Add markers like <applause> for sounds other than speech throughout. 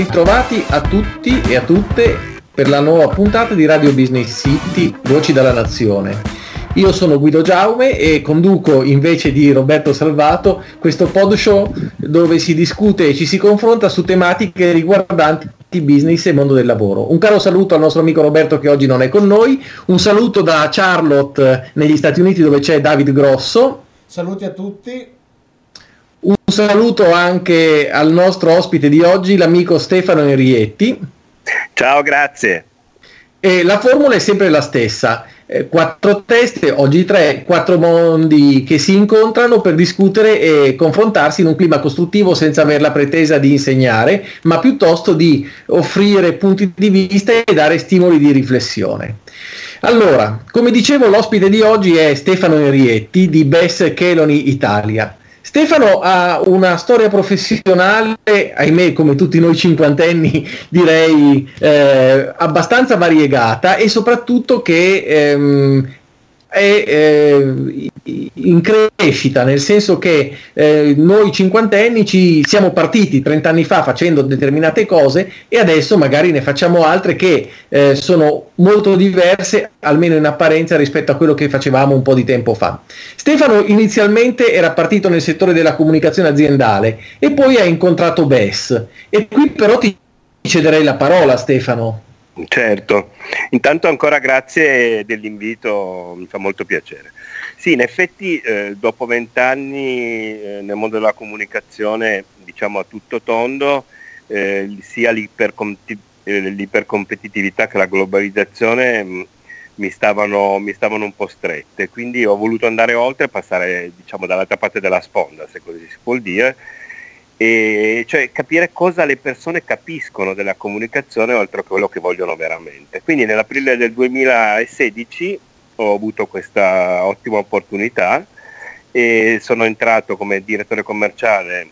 ritrovati a tutti e a tutte per la nuova puntata di Radio Business City, Voci dalla Nazione. Io sono Guido Giaume e conduco invece di Roberto Salvato questo pod show dove si discute e ci si confronta su tematiche riguardanti business e mondo del lavoro. Un caro saluto al nostro amico Roberto che oggi non è con noi, un saluto da Charlotte negli Stati Uniti dove c'è David Grosso. Saluti a tutti. Un saluto anche al nostro ospite di oggi, l'amico Stefano Enrietti. Ciao, grazie. E la formula è sempre la stessa. Eh, quattro teste, oggi tre, quattro mondi che si incontrano per discutere e confrontarsi in un clima costruttivo senza aver la pretesa di insegnare, ma piuttosto di offrire punti di vista e dare stimoli di riflessione. Allora, come dicevo, l'ospite di oggi è Stefano Enrietti di Bess Cheloni Italia. Stefano ha una storia professionale, ahimè come tutti noi cinquantenni direi eh, abbastanza variegata e soprattutto che ehm, è eh, in crescita, nel senso che eh, noi cinquantenni ci siamo partiti 30 anni fa facendo determinate cose e adesso magari ne facciamo altre che eh, sono molto diverse, almeno in apparenza, rispetto a quello che facevamo un po' di tempo fa. Stefano inizialmente era partito nel settore della comunicazione aziendale e poi ha incontrato BES e qui però ti cederei la parola Stefano. Certo, intanto ancora grazie dell'invito, mi fa molto piacere. Sì, in effetti eh, dopo vent'anni eh, nel mondo della comunicazione, diciamo a tutto tondo, eh, sia eh, l'ipercompetitività che la globalizzazione mh, mm, mi, stavano, mi, stavano, un po' strette, quindi ho voluto andare oltre e passare diciamo, dall'altra parte della sponda, se così si può dire, e cioè capire cosa le persone capiscono della comunicazione oltre a quello che vogliono veramente. Quindi nell'aprile del 2016 ho avuto questa ottima opportunità e sono entrato come direttore commerciale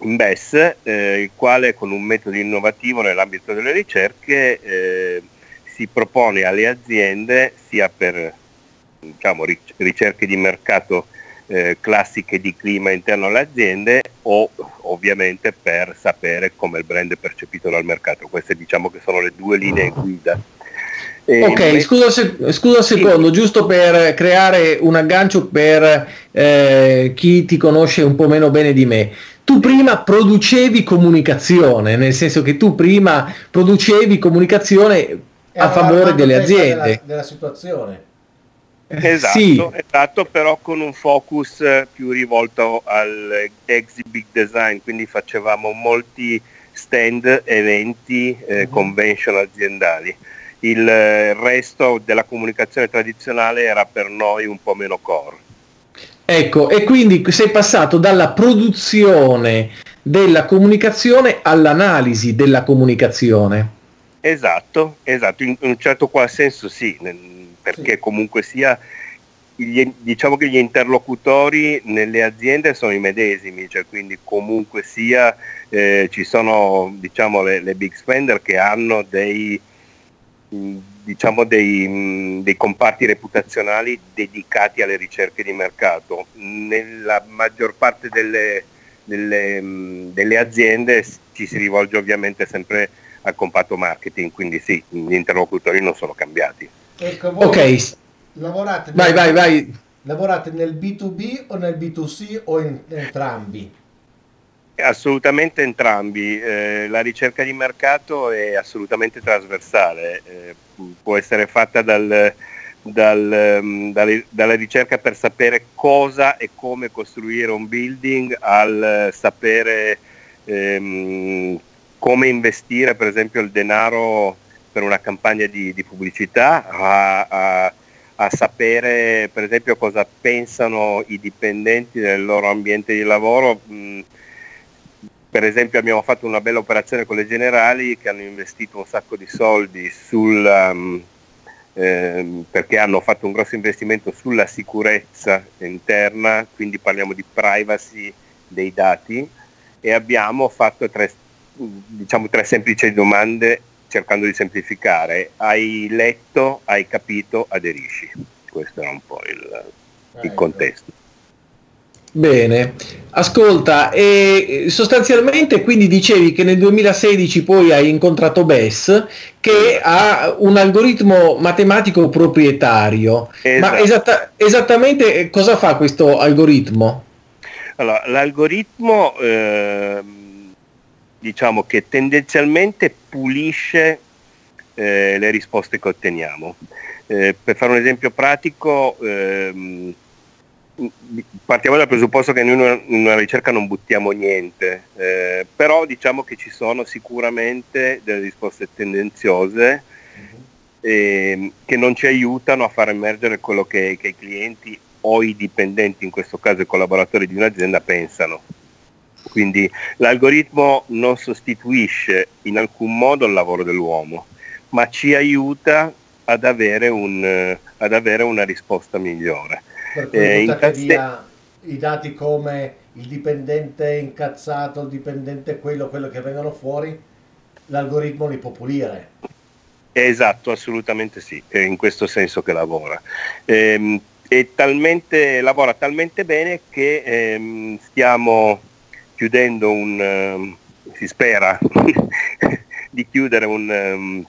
in BES, eh, il quale con un metodo innovativo nell'ambito delle ricerche eh, si propone alle aziende sia per diciamo, ricerche di mercato eh, classiche di clima interno alle aziende o ovviamente per sapere come il brand è percepito dal mercato. Queste diciamo che sono le due linee guida. E ok, me... scusa, se, scusa un secondo, sì. giusto per creare un aggancio per eh, chi ti conosce un po' meno bene di me. Tu prima producevi comunicazione, nel senso che tu prima producevi comunicazione a favore delle aziende. Della, della situazione. Esatto, sì. esatto, però con un focus eh, più rivolto al exhibit design, quindi facevamo molti stand, eventi, eh, uh-huh. convention aziendali. Il eh, resto della comunicazione tradizionale era per noi un po' meno core. Ecco, e quindi sei passato dalla produzione della comunicazione all'analisi della comunicazione. Esatto, esatto, in un certo qual senso sì, perché comunque sia gli, diciamo che gli interlocutori nelle aziende sono i medesimi, cioè quindi comunque sia eh, ci sono diciamo, le, le, big spender che hanno dei, diciamo, dei, dei, comparti reputazionali dedicati alle ricerche di mercato. Nella maggior parte delle, delle, delle aziende ci si rivolge ovviamente sempre al comparto marketing, quindi sì, gli interlocutori non sono cambiati. Ecco, voi ok. Lavorate vai, nel, vai, vai. Lavorate nel B2B o nel B2C o in, entrambi? Assolutamente entrambi. Eh, la ricerca di mercato è assolutamente trasversale, eh, può essere fatta dal, dal, um, dalle, dalla ricerca per sapere cosa e come costruire un building al sapere ehm, come investire per esempio il denaro per una campagna di, di pubblicità, a, a, a, sapere per esempio cosa pensano i dipendenti del loro ambiente di lavoro. Mm, per esempio abbiamo fatto una bella operazione con le generali che hanno investito un sacco di soldi sul, um, eh, perché hanno fatto un grosso investimento sulla sicurezza interna, quindi parliamo di privacy dei dati e abbiamo fatto tre, diciamo, tre semplici domande cercando di semplificare, hai letto, hai capito, aderisci. Questo era un po' il, il ecco. contesto. Bene, ascolta, e sostanzialmente quindi dicevi che nel 2016 poi hai incontrato Bess che ha un algoritmo matematico proprietario. Esatto. Ma esatta, esattamente cosa fa questo algoritmo? Allora, l'algoritmo eh, diciamo che tendenzialmente pulisce eh, le risposte che otteniamo. Eh, per fare un esempio pratico, ehm, partiamo dal presupposto che noi in una ricerca non buttiamo niente, eh, però diciamo che ci sono sicuramente delle risposte tendenziose eh, che non ci aiutano a far emergere quello che, che, i clienti o i dipendenti, in questo caso i collaboratori di un'azienda, pensano. Quindi l'algoritmo non sostituisce in alcun modo il lavoro dell'uomo, ma ci aiuta ad avere, un, ad avere una risposta migliore. Per cui eh, buttare via i dati come il dipendente incazzato, il dipendente quello, quello che vengono fuori, l'algoritmo li può pulire. Esatto, assolutamente sì, è in questo senso che lavora. Ehm, talmente, lavora talmente bene che ehm, stiamo chiudendo un, um, si spera <laughs> di chiudere un, um,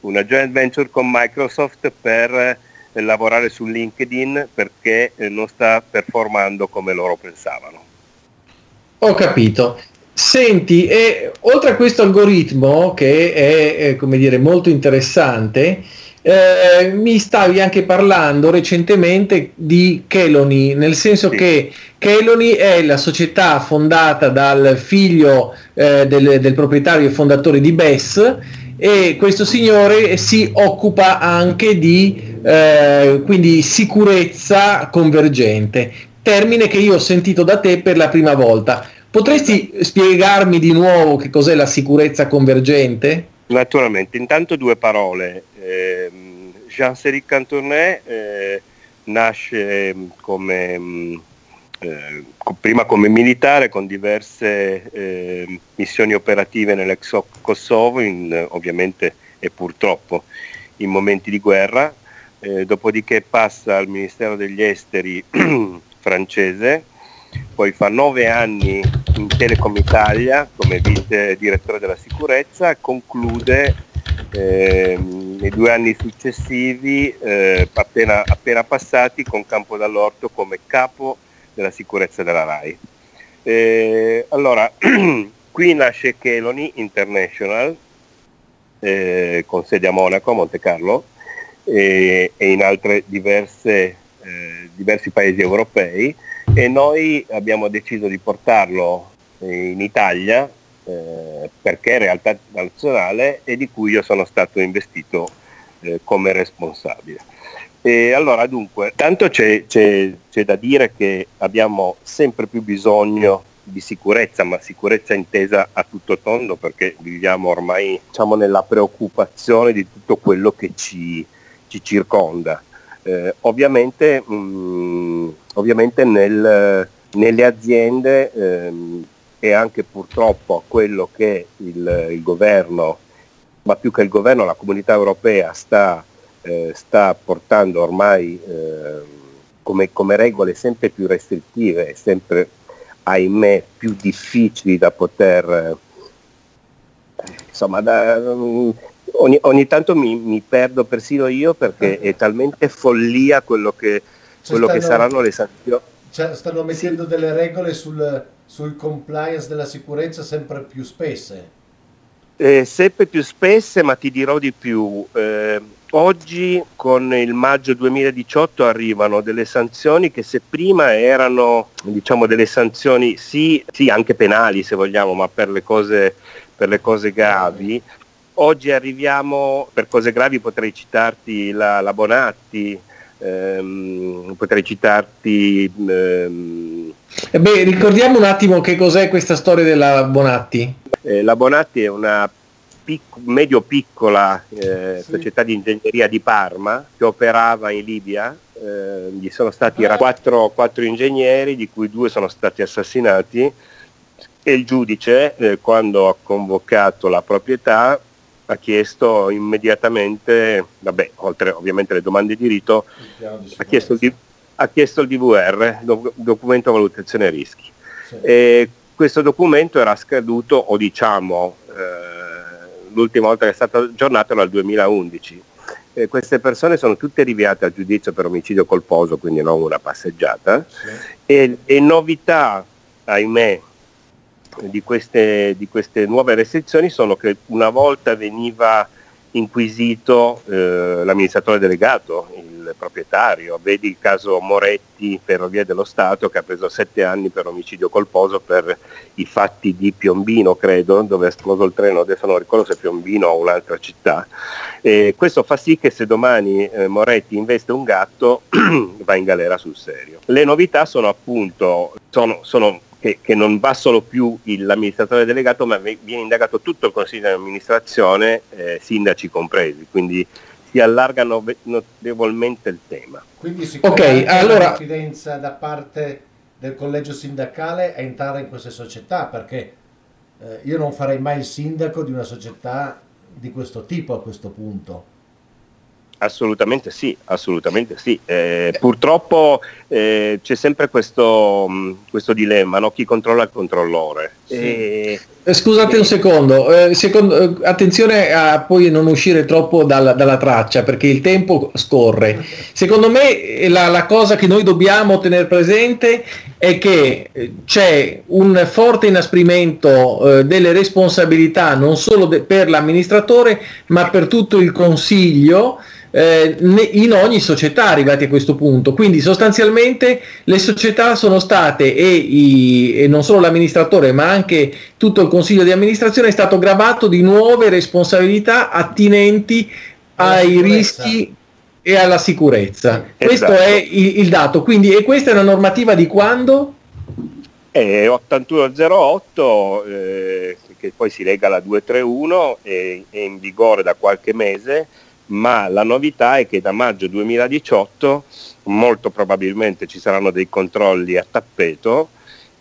una joint venture con Microsoft per lavorare su LinkedIn perché eh, non sta performando come loro pensavano. Ho capito. Senti, e oltre a questo algoritmo che è, è come dire, molto interessante, eh, mi stavi anche parlando recentemente di Keloni, nel senso sì. che Keloni è la società fondata dal figlio eh, del, del proprietario e fondatore di BES e questo signore si occupa anche di eh, quindi sicurezza convergente, termine che io ho sentito da te per la prima volta. Potresti spiegarmi di nuovo che cos'è la sicurezza convergente? Naturalmente, intanto due parole. Eh, Jean-Céric Cantournet eh, nasce come, mm, eh, prima come militare con diverse eh, missioni operative nell'ex Kosovo, in, ovviamente e purtroppo in momenti di guerra, eh, dopodiché passa al Ministero degli Esteri <clears throat> francese, poi fa nove anni in Telecom Italia come vice direttore della sicurezza conclude eh, nei due anni successivi, eh, appena, appena, passati, con Campo dall'Orto come capo della sicurezza della RAI. Eh, allora, <clears throat> qui nasce Keloni International, eh, con sede a Monaco, a Monte Carlo, e, in altre diverse, eh, diversi paesi europei e noi abbiamo deciso di portarlo in Italia eh, perché è realtà nazionale e di cui io sono stato investito eh, come responsabile. E allora dunque, tanto c'è, c'è, c'è da dire che abbiamo sempre più bisogno di sicurezza, ma sicurezza intesa a tutto tondo perché viviamo ormai diciamo, nella preoccupazione di tutto quello che ci, ci circonda. Eh, ovviamente, mh, mm, ovviamente nel, nelle aziende ehm, e anche purtroppo quello che il, il, governo, ma più che il governo, la comunità europea sta, eh, sta portando ormai eh, come, come, regole sempre più restrittive e sempre, ahimè, più difficili da poter... Insomma, da, ogni, ogni tanto mi, mi, perdo persino io perché è talmente follia quello che, quello stanno, che saranno le sanzioni. Cioè stanno mettendo sì. delle regole sul, sul, compliance della sicurezza sempre più spesse. Eh, sempre più spesse, ma ti dirò di più. Eh, oggi con il maggio 2018 arrivano delle sanzioni che se prima erano diciamo delle sanzioni sì, sì anche penali se vogliamo, ma per le cose, per le cose gravi, Oggi arriviamo, per cose gravi potrei citarti la, la Bonatti, ehm, potrei citarti... Ehm... Eh beh, ricordiamo un attimo che cos'è questa storia della Bonatti. Eh, la Bonatti è una pic- medio-piccola eh, sì. società di ingegneria di Parma che operava in Libia. Eh, gli sono stati ah. quattro, quattro, ingegneri, di cui due sono stati assassinati e il giudice, eh, quando ha convocato la proprietà, ha chiesto immediatamente, vabbè, oltre ovviamente le domande di rito, ha chiesto di, ha chiesto il DVR, doc- documento valutazione rischi. Sì. questo documento era scaduto, o diciamo, eh, l'ultima volta che è stato aggiornato era il 2011. Eh, queste persone sono tutte rinviate a giudizio per omicidio colposo, quindi non una passeggiata. Sì. E, e novità, ahimè, di queste, di queste, nuove restrizioni sono che una volta veniva inquisito eh, l'amministratore delegato, il proprietario, vedi il caso Moretti, Ferrovie dello Stato, che ha preso sette anni per omicidio colposo per i fatti di Piombino, credo, dove è esploso il treno, adesso non ricordo se Piombino o un'altra città. E questo fa sì che se domani eh, Moretti investe un gatto <clears throat> va in galera sul serio. Le novità sono appunto, sono, sono che, che, non va solo più l'amministratore delegato, ma viene indagato tutto il consiglio di amministrazione, eh, sindaci compresi, quindi si allarga notevolmente il tema. Quindi si okay, allora... confidenza da parte del collegio sindacale a entrare in queste società, perché eh, io non farei mai il sindaco di una società di questo tipo a questo punto. Assolutamente sì, assolutamente sì. Eh, purtroppo eh, c'è sempre questo, mm, questo dilemma, no? chi controlla il controllore. Sì. E... Eh, scusate un secondo, eh, secondo eh, attenzione a poi non uscire troppo dalla, dalla, traccia perché il tempo scorre. Secondo me la, la cosa che noi dobbiamo tenere presente è che c'è un forte inasprimento delle responsabilità non solo de- per l'amministratore ma per tutto il consiglio eh, in ogni società arrivati a questo punto. Quindi sostanzialmente le società sono state e, i, e non solo l'amministratore ma anche tutto il consiglio di amministrazione è stato gravato di nuove responsabilità attinenti ai rischi e alla sicurezza. Sì, Questo esatto. è il, il, dato. Quindi, e questa è una normativa di quando? È 8108, eh, che poi si lega alla 231, è, è in vigore da qualche mese ma la novità è che da maggio 2018 molto probabilmente ci saranno dei controlli a tappeto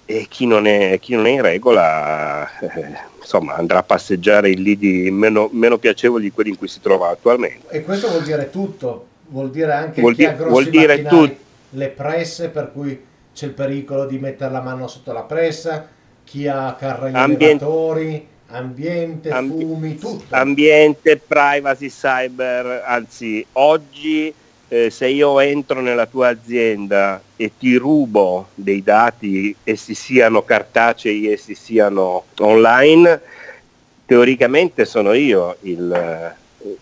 e chi non è, chi non è in regola eh, insomma, andrà a passeggiare in lidi meno, meno, piacevoli di quelli in cui si trova attualmente. E questo vuol dire tutto, vuol dire anche vuol chi di, ha grossi vuol dire tutto. le presse per cui c'è il pericolo di mettere la mano sotto la pressa, chi ha carri elevatori ambiente, Ambi- fumi, tutto. Ambiente, privacy, cyber, anzi oggi eh, se io entro nella tua azienda e ti rubo dei dati, essi siano cartacei, essi siano online, teoricamente sono io il,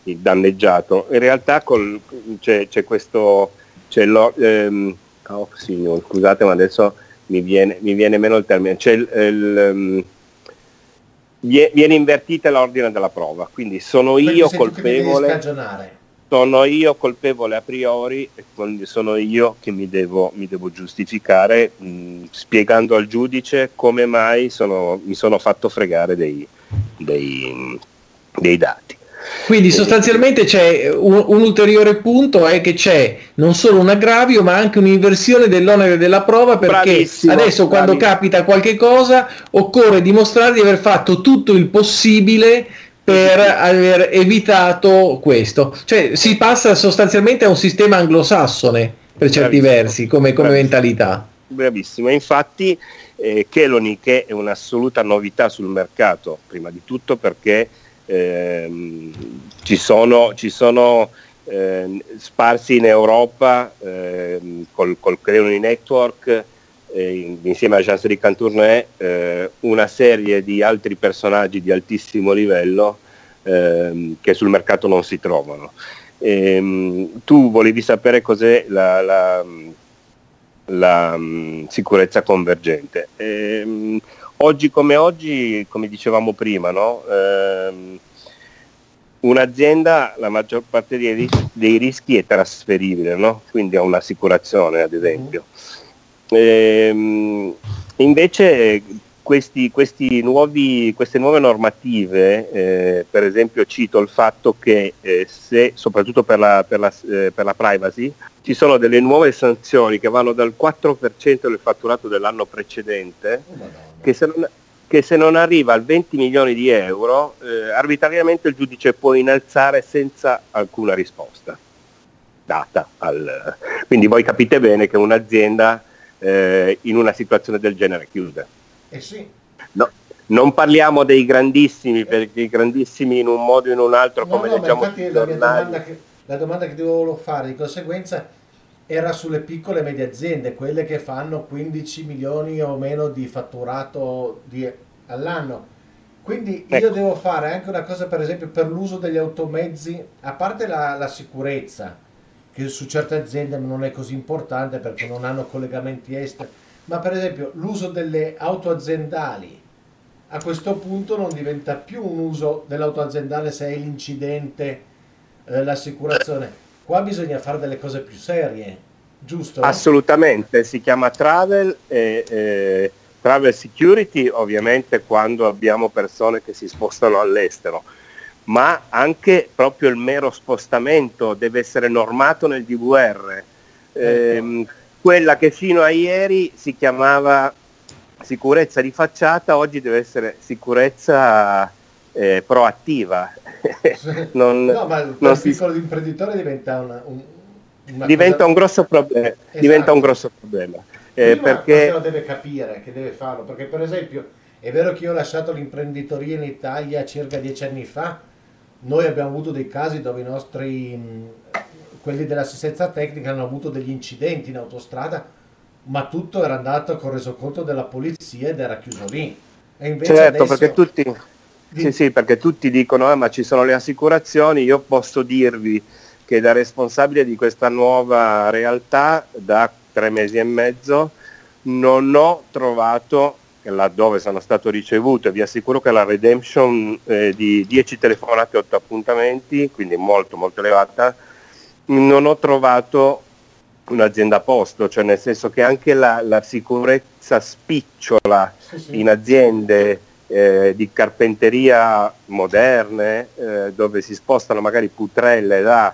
il danneggiato. In realtà col, c'è, c'è, questo... C'è lo, ehm, oh, signor, scusate ma adesso mi viene, mi viene meno il termine. C'è il, il ehm, viene invertita l'ordine della prova, quindi sono Perché io colpevole. Sono io colpevole a priori e quindi sono io che mi devo, mi devo giustificare mh, spiegando al giudice come mai sono, mi sono fatto fregare dei, dei, dei dati. Quindi sostanzialmente c'è un, un, ulteriore punto è che c'è non solo un aggravio ma anche un'inversione dell'onere della prova perché bravissimo, adesso quando capita qualche cosa occorre dimostrare di aver fatto tutto il possibile per aver evitato questo. Cioè si passa sostanzialmente a un sistema anglosassone per certi bravissimo, versi come, come mentalità. Bravissimo, infatti eh, Keloni che è un'assoluta novità sul mercato, prima di tutto perché ehm, ci sono, ci sono eh, sparsi in Europa eh, col, col Creoni Network eh, insieme a Jean-Cédric Cantournet eh, una serie di altri personaggi di altissimo livello ehm, che sul mercato non si trovano. Ehm, tu volevi sapere cos'è la, la, la um, sicurezza convergente. Ehm, oggi come oggi, come dicevamo prima, no? ehm, un'azienda, la maggior parte dei, ris- dei rischi è trasferibile, no? quindi ha un'assicurazione ad esempio. Ehm, invece questi, questi nuovi, queste nuove normative, eh, per esempio cito il fatto che eh, se, soprattutto per la, per, la, eh, per la, privacy, ci sono delle nuove sanzioni che vanno dal 4% del fatturato dell'anno precedente, oh, che se non, che se non arriva al 20 milioni di euro, eh, arbitrariamente il giudice può innalzare senza alcuna risposta. data. Al... Quindi voi capite bene che un'azienda eh, in una situazione del genere chiude. Eh sì. No, non parliamo dei grandissimi, perché i grandissimi in un modo o in un altro, no, come no, leggiamo infatti la, domanda che, la domanda che dovevo fare di conseguenza era sulle piccole e medie aziende, quelle che fanno 15 milioni o meno di fatturato di, all'anno. Quindi io ecco. devo fare anche una cosa, per esempio, per l'uso degli automezzi, a parte la, la sicurezza, che su certe aziende non è così importante perché non hanno collegamenti esteri, ma per esempio l'uso delle auto aziendali a questo punto non diventa più un uso dell'auto aziendale se è l'incidente, eh, l'assicurazione. Qua bisogna fare delle cose più serie, giusto? Assolutamente, si chiama travel e eh, travel security ovviamente quando abbiamo persone che si spostano all'estero ma anche proprio il mero spostamento deve essere normato nel DVR. Eh, quella che fino a ieri si chiamava sicurezza di facciata, oggi deve essere sicurezza eh, proattiva. <laughs> non, no, ma il non piccolo si... imprenditore diventa una, un, una diventa, cosa... un grosso proble- esatto. diventa un grosso problema. Eh, perché lo deve capire che deve farlo, perché per esempio è vero che io ho lasciato l'imprenditoria in Italia circa dieci anni fa, noi abbiamo avuto dei casi dove i nostri, quelli dell'assistenza tecnica hanno avuto degli incidenti in autostrada, ma tutto era andato con resoconto della polizia ed era chiuso lì. E invece certo, adesso... perché tutti, sì, sì, perché tutti dicono eh, ma ci sono le assicurazioni, io posso dirvi che da responsabile di questa nuova realtà da tre mesi e mezzo non ho trovato laddove sono stato ricevuto e vi assicuro che la redemption eh, di 10 telefonate e 8 appuntamenti, quindi molto molto elevata, non ho trovato un'azienda a posto, cioè nel senso che anche la, la sicurezza spicciola sì, sì. in aziende eh, di carpenteria moderne, eh, dove si spostano magari putrelle da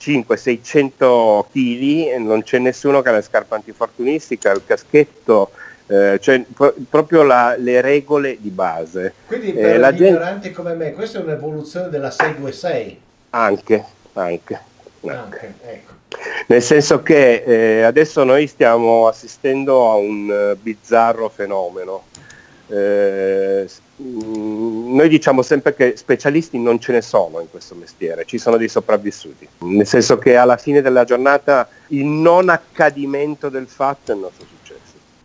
500-600 kg, non c'è nessuno che ha le scarpe antifortunistica, il caschetto, eh, cioè pro- proprio la, le regole di base. Quindi per eh, la ignoranti gente... come me, questa è un'evoluzione della 626? Anche, anche. anche ecco. Nel senso che eh, adesso noi stiamo assistendo a un uh, bizzarro fenomeno. Eh, mm, noi diciamo sempre che specialisti non ce ne sono in questo mestiere, ci sono dei sopravvissuti, nel senso che alla fine della giornata il non accadimento del fatto è il nostro successo.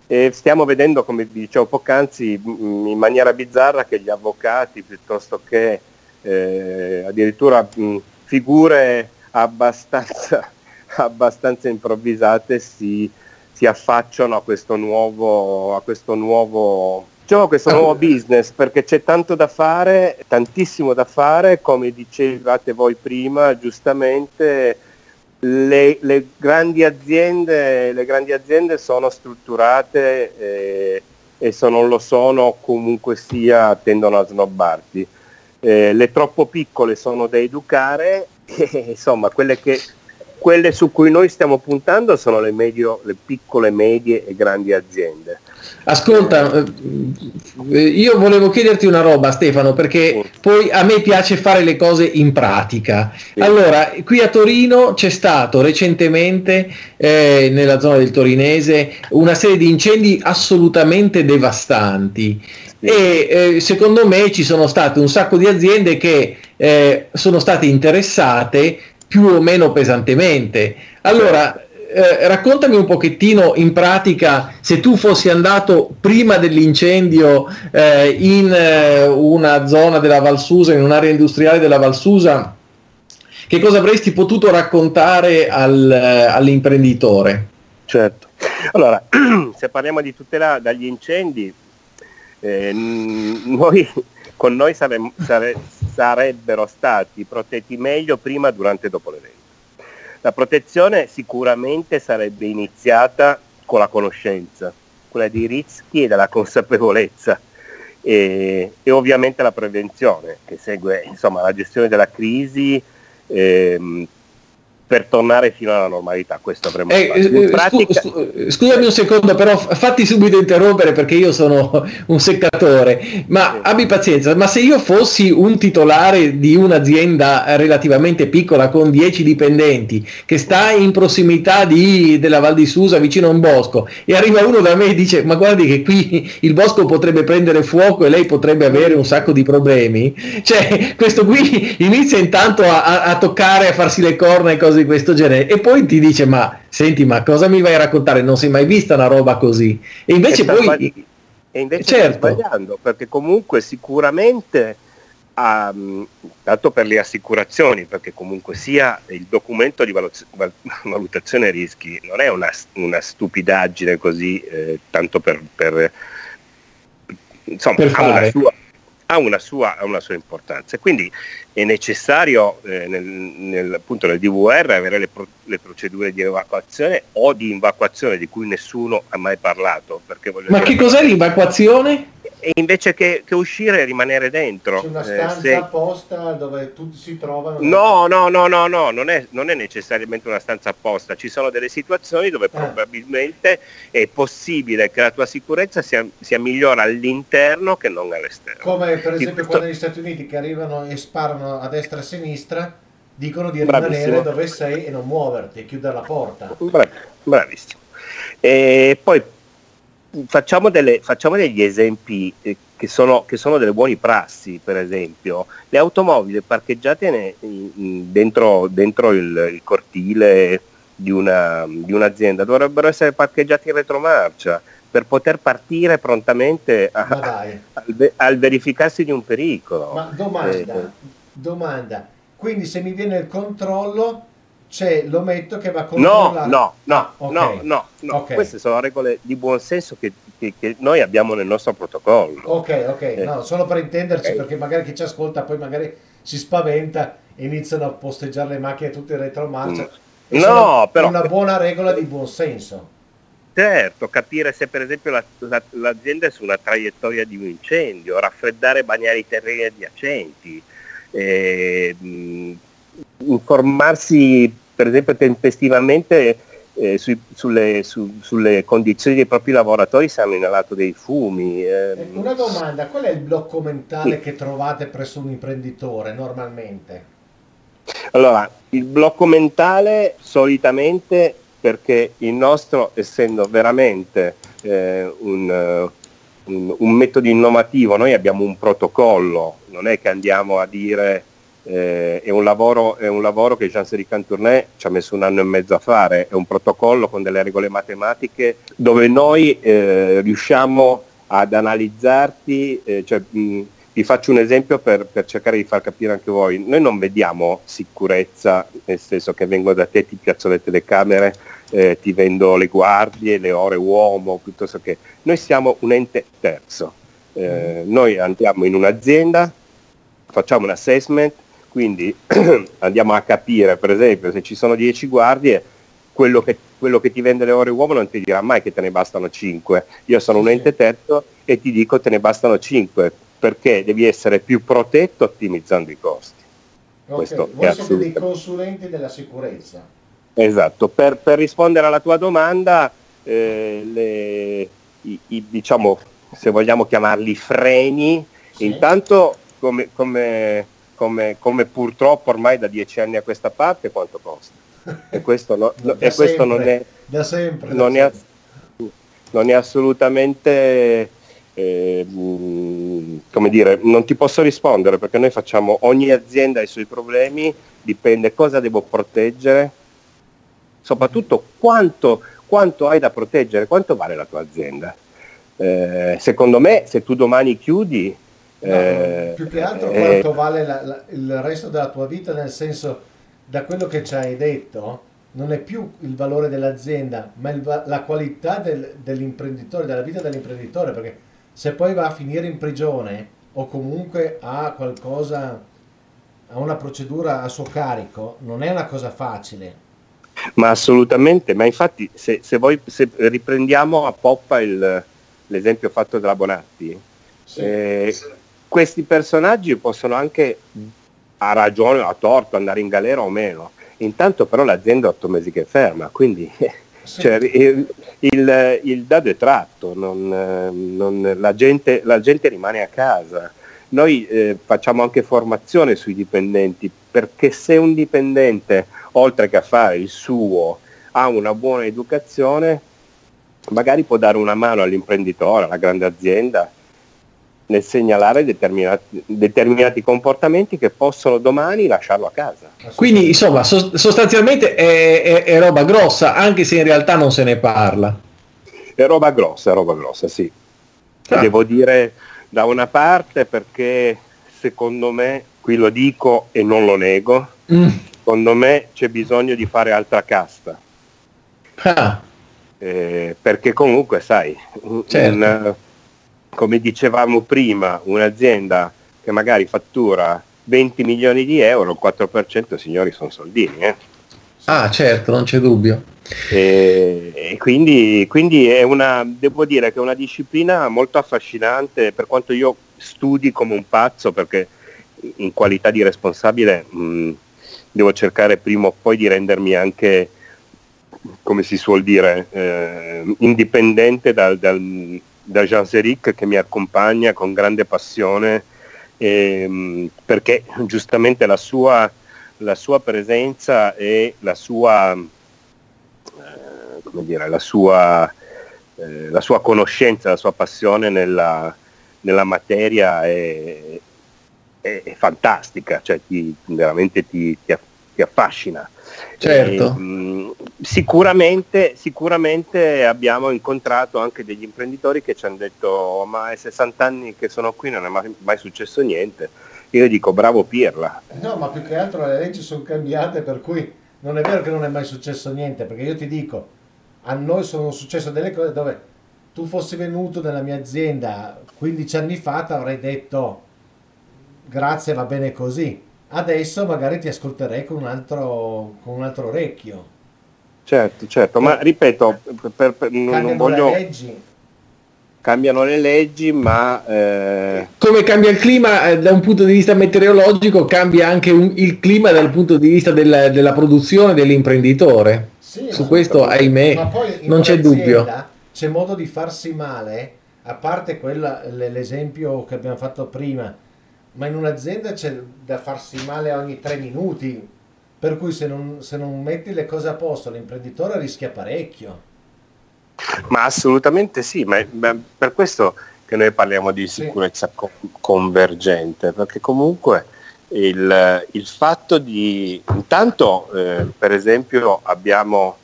E stiamo vedendo, come vi dicevo poc'anzi, in maniera bizzarra che gli avvocati, piuttosto che eh, addirittura mh, figure abbastanza, <laughs> abbastanza improvvisate, si, si affacciano a questo nuovo, a questo nuovo diciamo questo nuovo <laughs> business perché c'è tanto da fare, tantissimo da fare, come dicevate voi prima, giustamente le, le, grandi aziende, le, grandi aziende, sono strutturate eh, e se non lo sono comunque sia tendono a snobbarti. Eh, le troppo piccole sono da educare <laughs> e insomma quelle, che, quelle su cui noi stiamo puntando sono le, medio, le piccole, medie e grandi aziende. Ascolta, eh, io volevo chiederti una roba Stefano, perché poi a me piace fare le cose in pratica. Allora, qui a Torino c'è stato recentemente, eh, nella zona del Torinese, una serie di incendi assolutamente devastanti. E eh, secondo me ci sono state un sacco di aziende che eh, sono state interessate più o meno pesantemente. Allora, eh, raccontami un pochettino in pratica se tu fossi andato prima dell'incendio eh, in eh, una zona della Valsusa, in un'area industriale della Valsusa, che cosa avresti potuto raccontare al, eh, all'imprenditore? Certo, allora <clears throat> se parliamo di tutela dagli incendi, eh, noi, con noi sare, sare, sarebbero stati protetti meglio prima, durante e dopo l'evento. La protezione sicuramente sarebbe iniziata con la conoscenza, quella dei rischi e della consapevolezza e, e ovviamente la prevenzione che segue insomma, la gestione della crisi ehm, per tornare fino alla normalità. Questo avremmo eh, eh, pratica... scu- scusami un secondo, però fatti subito interrompere perché io sono <laughs> un seccatore, ma sì. abbi pazienza, ma se io fossi un titolare di un'azienda relativamente piccola con 10 dipendenti che sta in prossimità di, della Val di Susa vicino a un bosco e arriva uno da me e dice ma guardi che qui il bosco potrebbe prendere fuoco e lei potrebbe avere un sacco di problemi, <laughs> cioè questo qui inizia intanto a, a, a toccare, a farsi le corna e cose cose di questo genere. E poi ti dice ma senti ma cosa mi vai a raccontare? Non si è mai vista una roba così. E invece e poi sbagli- e invece certo. sbagliando perché comunque sicuramente um, tanto per le assicurazioni perché comunque sia il documento di <laughs> valutazione rischi non è una, una stupidaggine così eh, tanto per, per insomma per ha una sua ha una sua, ha una sua importanza. Quindi è necessario eh, nel, nel, appunto nel DVR avere le, pro, le, procedure di evacuazione o di evacuazione di cui nessuno ha mai parlato. Ma che cos'è l'evacuazione? e invece che, che, uscire e rimanere dentro. C'è una eh, stanza eh, se... apposta dove tutti si trovano? No, no, no, no, no, non è, non è necessariamente una stanza apposta, ci sono delle situazioni dove ah. probabilmente è possibile che la tua sicurezza sia, sia migliore all'interno che non all'esterno. Come per esempio Di quando negli Stati Uniti che arrivano e sparano a destra e a sinistra, dicono di rimanere dove sei e non muoverti e chiudere la porta. Bravissimo. E poi facciamo, delle, facciamo degli esempi eh, che, sono, che, sono, delle buone prassi, per esempio. Le automobili parcheggiate dentro, dentro il, il, cortile di, una, di, un'azienda dovrebbero essere parcheggiate in retromarcia per poter partire prontamente a, al, al, verificarsi di un pericolo. Ma domanda, eh, domanda, quindi se mi viene il controllo c'è l'ometto che va controllato. No, no, no, okay. no, no, no. Okay. Queste sono regole di buonsenso che, che, che, noi abbiamo nel nostro protocollo. Ok, ok, eh. no, solo per intenderci, okay. perché magari chi ci ascolta poi magari si spaventa e iniziano a posteggiare le macchine tutte in retromarcia. Mm. No, però... Una buona regola di buonsenso. Certo, capire se per esempio la, la, l'azienda è su una traiettoria di un incendio, raffreddare e bagnare i terreni adiacenti, eh, informarsi per esempio tempestivamente eh, sui, sulle, su, sulle, condizioni dei propri lavoratori se hanno inalato dei fumi. Eh. Una domanda, qual è il blocco mentale sì. che trovate presso un imprenditore normalmente? Allora, il blocco mentale solitamente perché il nostro, essendo veramente eh, un, un, un metodo innovativo, noi abbiamo un protocollo, non è che andiamo a dire eh, è, un lavoro, è, un lavoro, che Jean-Cédric Cantournet ci ha messo un anno e mezzo a fare, è un protocollo con delle regole matematiche dove noi eh, riusciamo ad analizzarti, eh, cioè, mh, vi faccio un esempio per, per, cercare di far capire anche voi, noi non vediamo sicurezza, nel senso che vengo da te, ti piazzo le telecamere, eh, ti vendo le guardie, le ore uomo, piuttosto che noi siamo un ente terzo. Eh, noi andiamo in un'azienda, facciamo un assessment, quindi <clears throat> andiamo a capire, per esempio, se ci sono 10 guardie, quello che, quello che, ti vende le ore uomo non ti dirà mai che te ne bastano 5. Io sono un ente terzo e ti dico te ne bastano 5 perché devi essere più protetto ottimizzando i costi. Okay. Questo Voi siete dei consulenti della sicurezza. Esatto, per, per rispondere alla tua domanda, eh, le, i, i, diciamo, se vogliamo chiamarli freni, sì. intanto come, come come, come, purtroppo ormai da dieci anni a questa parte quanto costa. <laughs> E questo, no, no, e questo sempre, non è... Da sempre. Non, da è, non è assolutamente... Eh, come dire, non ti posso rispondere perché noi facciamo, ogni azienda ha i suoi problemi, dipende cosa devo proteggere, soprattutto quanto, quanto hai da proteggere, quanto vale la tua azienda. Eh, secondo me se tu domani chiudi No, eh, più che altro eh, quanto vale la, la, il resto della tua vita, nel senso, da quello che ci hai detto, non è più il valore dell'azienda, ma il, la qualità del, dell'imprenditore, della vita dell'imprenditore, perché se poi va a finire in prigione o comunque ha qualcosa, ha una procedura a suo carico, non è una cosa facile. Ma assolutamente, ma infatti se, se, voi, se riprendiamo a poppa il, l'esempio fatto della Bonatti, sì, eh, sì questi personaggi possono anche, a ragione o a torto, andare in galera o meno. Intanto però l'azienda ha otto mesi che è ferma, quindi <laughs> sì. cioè, il, il, il, dado è tratto, non, non, la, gente, la, gente, rimane a casa. Noi eh, facciamo anche formazione sui dipendenti, perché se un dipendente, oltre che a fare il suo, ha una buona educazione, magari può dare una mano all'imprenditore, alla grande azienda, nel segnalare determinati, determinati, comportamenti che possono domani lasciarlo a casa. Quindi insomma sostanzialmente è, è, è, roba grossa, anche se in realtà non se ne parla. È roba grossa, è roba grossa, sì. Ah. Devo dire da una parte perché secondo me, qui lo dico e non lo nego, mm. secondo me c'è bisogno di fare altra casta. Ah. Eh, perché comunque sai, certo. un, come dicevamo prima, un'azienda che magari fattura 20 milioni di euro, il 4% signori sono soldini. Eh? Ah certo, non c'è dubbio. E, e quindi, quindi, è una, devo dire che è una disciplina molto affascinante per quanto io studi come un pazzo perché in qualità di responsabile mh, devo cercare prima o poi di rendermi anche, come si suol dire, eh, indipendente dal, dal da Jean Seric che mi accompagna con grande passione ehm, perché giustamente la sua, la sua, presenza e la sua, eh, come dire, la sua, eh, la sua conoscenza, la sua passione nella, nella materia è, è, è, fantastica, cioè ti, veramente ti, ti, ti affascina. Certo. E, mh, sicuramente, sicuramente abbiamo incontrato anche degli imprenditori che ci hanno detto ma è 60 anni che sono qui non è mai, mai successo niente. Io dico bravo Pirla. No, ma più che altro le leggi sono cambiate per cui non è vero che non è mai successo niente, perché io ti dico, a noi sono successe delle cose dove tu fossi venuto nella mia azienda 15 anni fa ti avrei detto grazie va bene così adesso magari ti ascolterei con un altro, con un altro orecchio. Certo, certo, ma ripeto, per, per, non voglio... Le leggi. Cambiano le leggi, ma... Eh... Come cambia il clima eh, da un punto di vista meteorologico, cambia anche un, il clima dal punto di vista della, della produzione dell'imprenditore. Sì, Su questo, ahimè, non c'è dubbio. C'è modo di farsi male, a parte quella, l'esempio che abbiamo fatto prima, ma in un'azienda c'è da farsi male ogni tre minuti, per cui se non, se non metti le cose a posto l'imprenditore rischia parecchio. Ma assolutamente sì, ma, ma per questo che noi parliamo di sicurezza sì. co- convergente, perché comunque il, il fatto di... Intanto, eh, per esempio, abbiamo,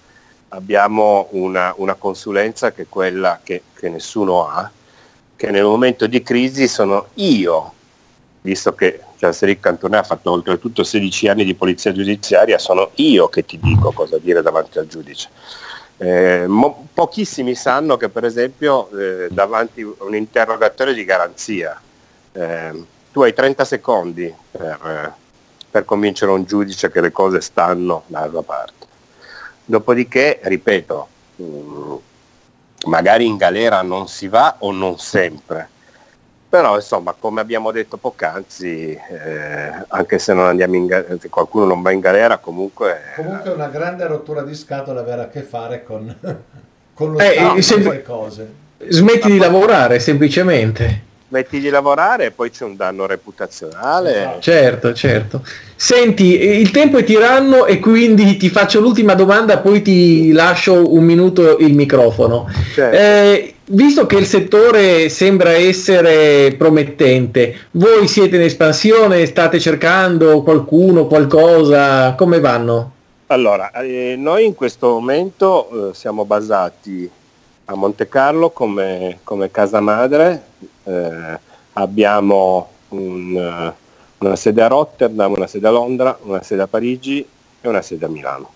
abbiamo una, una, consulenza che è quella che, che nessuno ha, che nel momento di crisi sono io visto che Gianserik Cantonè ha fatto oltretutto 16 anni di polizia giudiziaria, sono io che ti dico cosa dire davanti al giudice. Eh, mo- pochissimi sanno che per esempio eh, davanti a un interrogatorio di garanzia eh, tu hai 30 secondi per, per, convincere un giudice che le cose stanno dalla parte. Dopodiché, ripeto, mh, mm, magari in galera non si va o non sempre, però insomma come abbiamo detto poc'anzi eh, anche se non andiamo in galera, se qualcuno non va in galera comunque comunque è una grande rottura di scatola avere a che fare con, <laughs> con lo eh, Stato sem- cose smetti di lavorare semplicemente smetti di lavorare e poi c'è un danno reputazionale. Esatto. Certo, certo. Senti, il tempo è tiranno e quindi ti faccio l'ultima domanda, poi ti lascio un minuto il microfono. Certo. Eh, visto che il settore sembra essere promettente, voi siete in espansione, state cercando qualcuno, qualcosa, come vanno? Allora, eh, noi in questo momento eh, siamo basati a Monte Carlo come, come casa madre, eh, abbiamo un, una sede a Rotterdam, una sede a Londra, una sede a Parigi e una sede a Milano.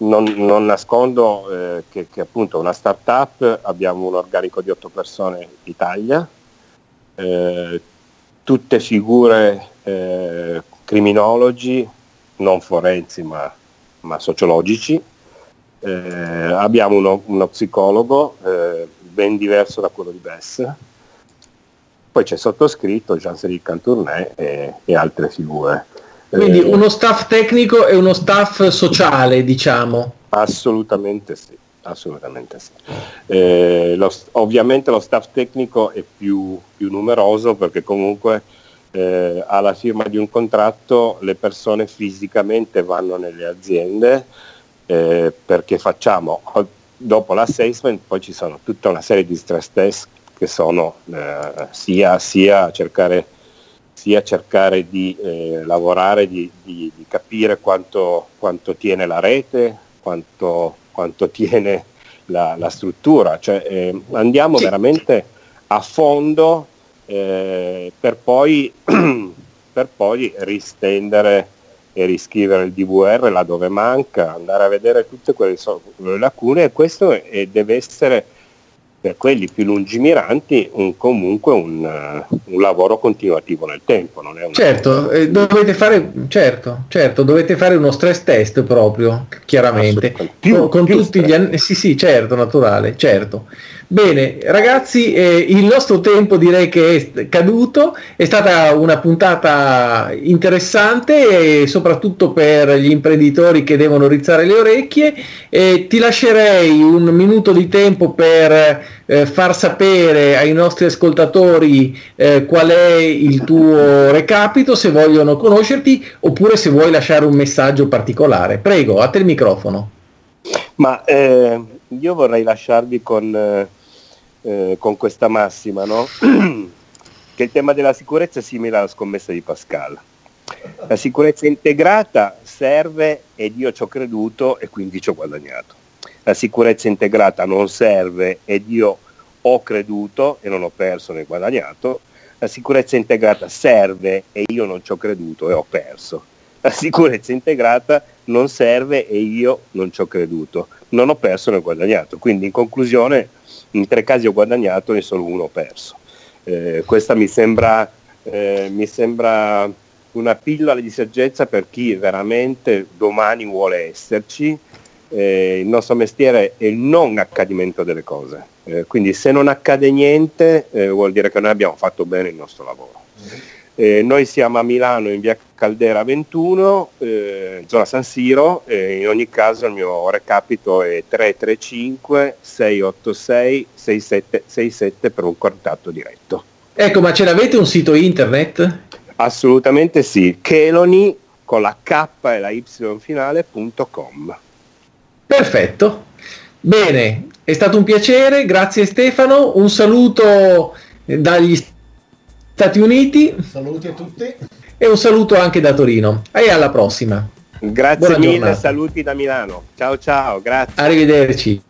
Non, non nascondo eh, che, che appunto una startup, abbiamo un organico di otto persone Italia, eh, tutte figure eh, criminologi, non forensi ma, ma sociologici. Eh, abbiamo uno, uno psicologo eh, ben diverso da quello di Bess. Poi c'è sottoscritto Jean-Céline Cantournay e, e altre figure. Quindi eh, uno staff tecnico e uno staff sociale, diciamo. Assolutamente sì, assolutamente sì. Eh, lo, ovviamente lo staff tecnico è più, più numeroso perché comunque eh, alla firma di un contratto le persone fisicamente vanno nelle aziende eh, perché facciamo, dopo l'assessment poi ci sono tutta una serie di stress test che sono eh, sia, sia cercare sia cercare di eh, lavorare, di, di, di, capire quanto, quanto, tiene la rete, quanto, quanto tiene la, la, struttura, cioè eh, andiamo sì. veramente a fondo eh, per, poi, <clears throat> per poi ristendere e riscrivere il DVR laddove manca, andare a vedere tutte quelle so- lacune e questo deve essere per quelli più lungimiranti un, comunque un, uh, un, lavoro continuativo nel tempo. Non è una certo, eh, dovete fare, certo, certo, dovete fare uno stress test proprio, chiaramente, più, con, con tutti stress. gli anni, sì sì, certo, naturale, certo. Bene, ragazzi, eh, il nostro tempo direi che è caduto, è stata una puntata interessante, soprattutto per gli imprenditori che devono rizzare le orecchie. Eh, ti lascerei un minuto di tempo per eh, far sapere ai nostri ascoltatori eh, qual è il tuo recapito, se vogliono conoscerti, oppure se vuoi lasciare un messaggio particolare. Prego, a te il microfono. Ma eh, io vorrei lasciarvi con eh, con questa massima, no? <clears throat> che il tema della sicurezza è simile alla scommessa di Pascal. La sicurezza integrata serve ed io ci ho creduto e quindi ci ho guadagnato. La sicurezza integrata non serve ed io ho creduto e non ho perso né guadagnato. La sicurezza integrata serve e io non ci ho creduto e ho perso. La sicurezza integrata non serve e io non ci ho creduto, non ho perso né guadagnato. Quindi in conclusione in tre casi ho guadagnato e solo uno ho perso. Eh, questa mi sembra, eh, mi sembra una pillola di saggezza per chi veramente domani vuole esserci. Eh, il nostro mestiere è il non accadimento delle cose, eh, quindi se non accade niente eh, vuol dire che noi abbiamo fatto bene il nostro lavoro. Eh, noi siamo a Milano in via Caldera 21, eh, zona San Siro, eh, in ogni caso il mio recapito è 335 686 6767 per un contatto diretto. Ecco, ma ce l'avete un sito internet? Assolutamente sì, Cheloni con la K e la Y finale.com. Perfetto, bene, è stato un piacere, grazie Stefano, un saluto dagli Stati Uniti. Saluti a tutti. E un saluto anche da Torino. E alla prossima. Grazie Buona mille, giornata. saluti da Milano. Ciao ciao, grazie. Arrivederci.